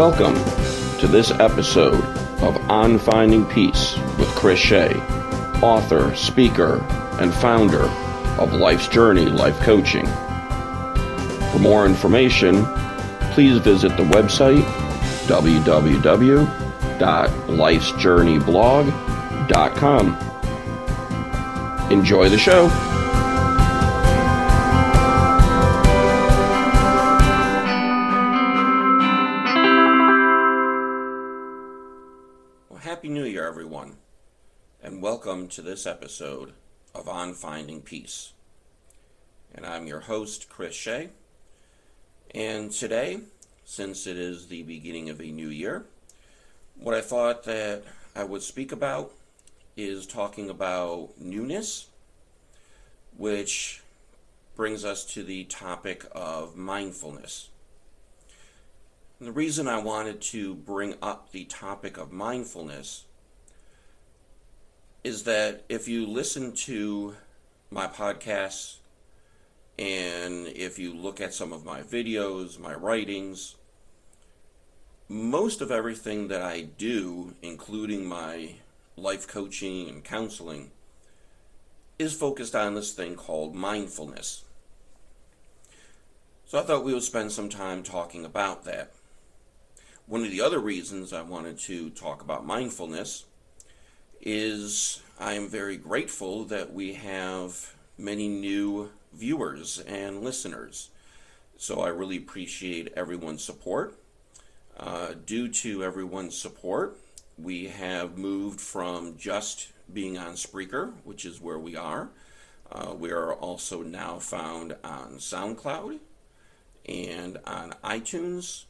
Welcome to this episode of On Finding Peace with Chris Shea, author, speaker, and founder of Life's Journey Life Coaching. For more information, please visit the website www.lifesjourneyblog.com. Enjoy the show. Happy New Year, everyone, and welcome to this episode of On Finding Peace. And I'm your host, Chris Shea. And today, since it is the beginning of a new year, what I thought that I would speak about is talking about newness, which brings us to the topic of mindfulness. And the reason I wanted to bring up the topic of mindfulness is that if you listen to my podcasts and if you look at some of my videos, my writings, most of everything that I do, including my life coaching and counseling, is focused on this thing called mindfulness. So I thought we would spend some time talking about that. One of the other reasons I wanted to talk about mindfulness is I am very grateful that we have many new viewers and listeners. So I really appreciate everyone's support. Uh, due to everyone's support, we have moved from just being on Spreaker, which is where we are. Uh, we are also now found on SoundCloud and on iTunes,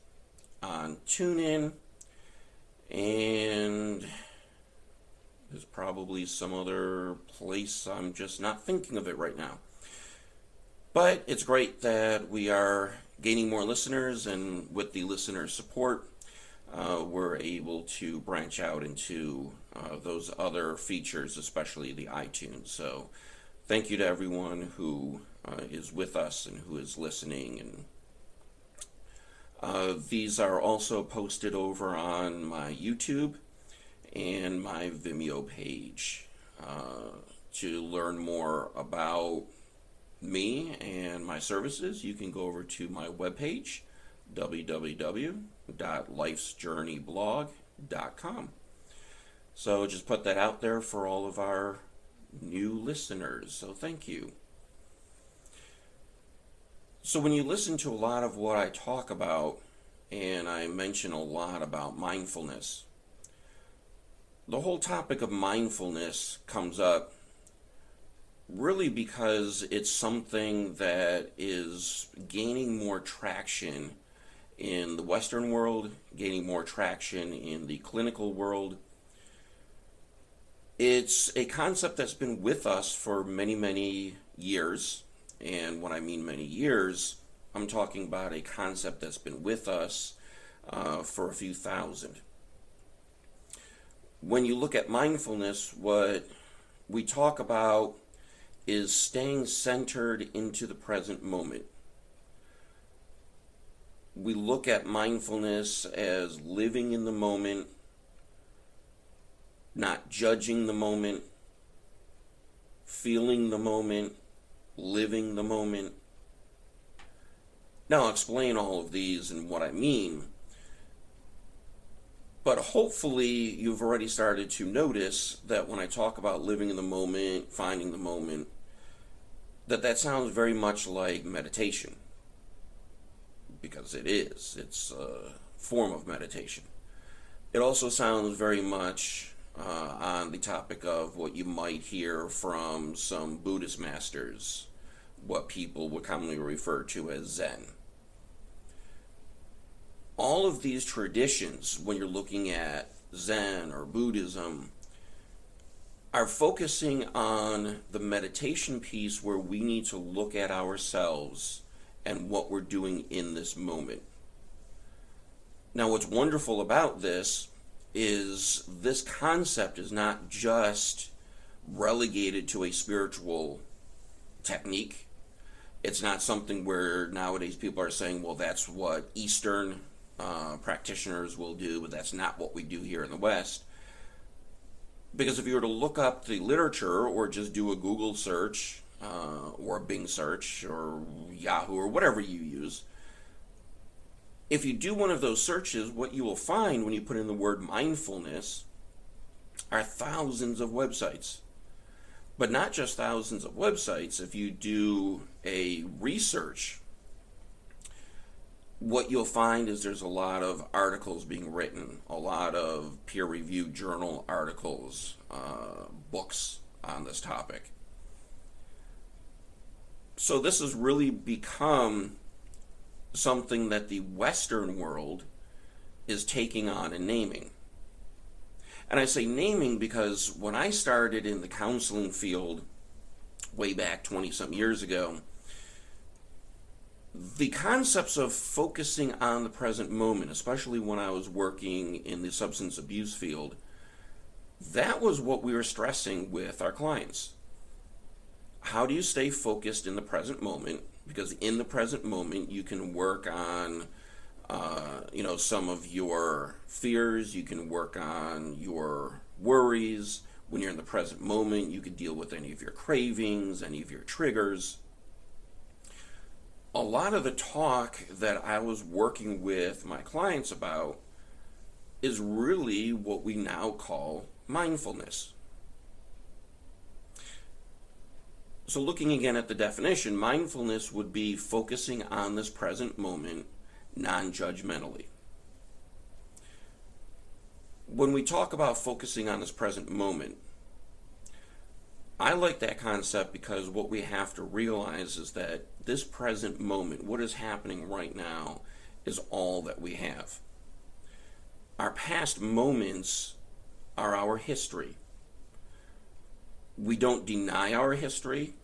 on TuneIn, and there's probably some other place I'm just not thinking of it right now. But it's great that we are gaining more listeners, and with the listener support, uh, we're able to branch out into uh, those other features, especially the iTunes. So, thank you to everyone who uh, is with us and who is listening. And uh, these are also posted over on my YouTube and my Vimeo page. Uh, to learn more about me and my services, you can go over to my webpage, www.lifesjourneyblog.com. So just put that out there for all of our new listeners. So thank you. So when you listen to a lot of what I talk about, and I mention a lot about mindfulness, the whole topic of mindfulness comes up really because it's something that is gaining more traction in the Western world, gaining more traction in the clinical world. It's a concept that's been with us for many, many years. And when I mean many years, I'm talking about a concept that's been with us uh, for a few thousand. When you look at mindfulness, what we talk about is staying centered into the present moment. We look at mindfulness as living in the moment, not judging the moment, feeling the moment, living the moment. Now, I'll explain all of these and what I mean. But hopefully, you've already started to notice that when I talk about living in the moment, finding the moment, that that sounds very much like meditation because it is it's a form of meditation it also sounds very much uh, on the topic of what you might hear from some buddhist masters what people would commonly refer to as zen all of these traditions when you're looking at zen or buddhism are focusing on the meditation piece where we need to look at ourselves and what we're doing in this moment. Now, what's wonderful about this is this concept is not just relegated to a spiritual technique. It's not something where nowadays people are saying, well, that's what Eastern uh, practitioners will do, but that's not what we do here in the West. Because if you were to look up the literature or just do a Google search uh, or a Bing search or Yahoo or whatever you use, if you do one of those searches, what you will find when you put in the word mindfulness are thousands of websites. But not just thousands of websites. If you do a research, what you'll find is there's a lot of articles being written, a lot of peer reviewed journal articles, uh, books on this topic. So this has really become something that the Western world is taking on and naming. And I say naming because when I started in the counseling field way back 20 some years ago, the concepts of focusing on the present moment, especially when I was working in the substance abuse field, that was what we were stressing with our clients. How do you stay focused in the present moment? Because in the present moment, you can work on, uh, you know, some of your fears. You can work on your worries. When you're in the present moment, you can deal with any of your cravings, any of your triggers a lot of the talk that I was working with my clients about is really what we now call mindfulness. So, looking again at the definition, mindfulness would be focusing on this present moment non judgmentally. When we talk about focusing on this present moment, I like that concept because what we have to realize is that this present moment, what is happening right now, is all that we have. Our past moments are our history. We don't deny our history.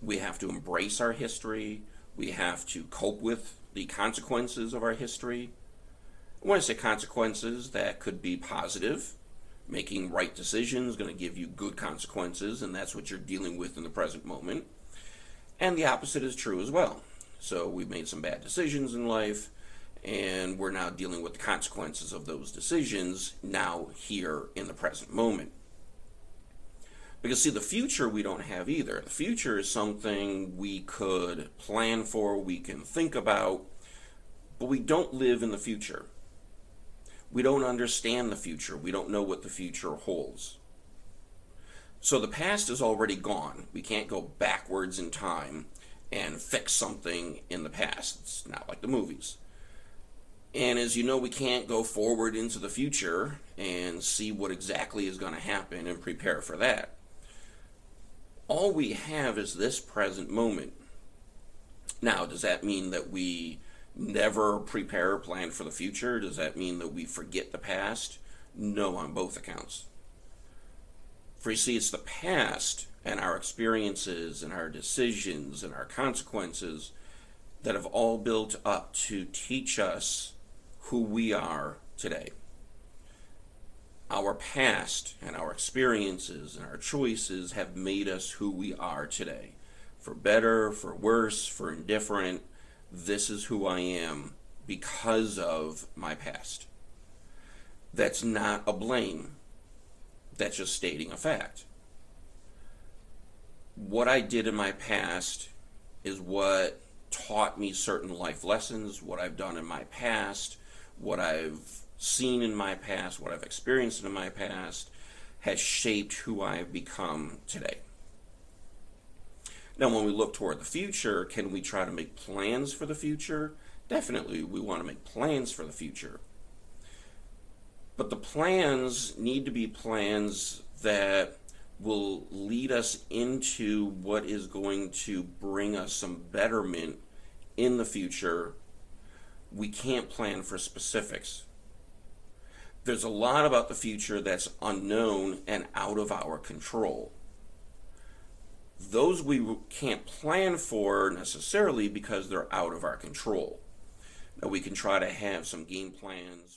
We have to embrace our history. We have to cope with the consequences of our history. When I say consequences, that could be positive making right decisions going to give you good consequences, and that's what you're dealing with in the present moment. And the opposite is true as well. So we've made some bad decisions in life, and we're now dealing with the consequences of those decisions now here in the present moment. Because, see, the future we don't have either. The future is something we could plan for, we can think about, but we don't live in the future. We don't understand the future. We don't know what the future holds. So the past is already gone. We can't go backwards in time and fix something in the past. It's not like the movies. And as you know, we can't go forward into the future and see what exactly is going to happen and prepare for that. All we have is this present moment. Now, does that mean that we never prepare or plan for the future? Does that mean that we forget the past? No, on both accounts. For you see, it's the past and our experiences and our decisions and our consequences that have all built up to teach us who we are today. Our past and our experiences and our choices have made us who we are today. For better, for worse, for indifferent, this is who I am because of my past. That's not a blame. That's just stating a fact. What I did in my past is what taught me certain life lessons, what I've done in my past, what I've seen in my past, what I've experienced in my past, has shaped who I've become today. Now, when we look toward the future, can we try to make plans for the future? Definitely, we want to make plans for the future. But the plans need to be plans that will lead us into what is going to bring us some betterment in the future. We can't plan for specifics. There's a lot about the future that's unknown and out of our control those we can't plan for necessarily because they're out of our control. Now, we can try to have some game plans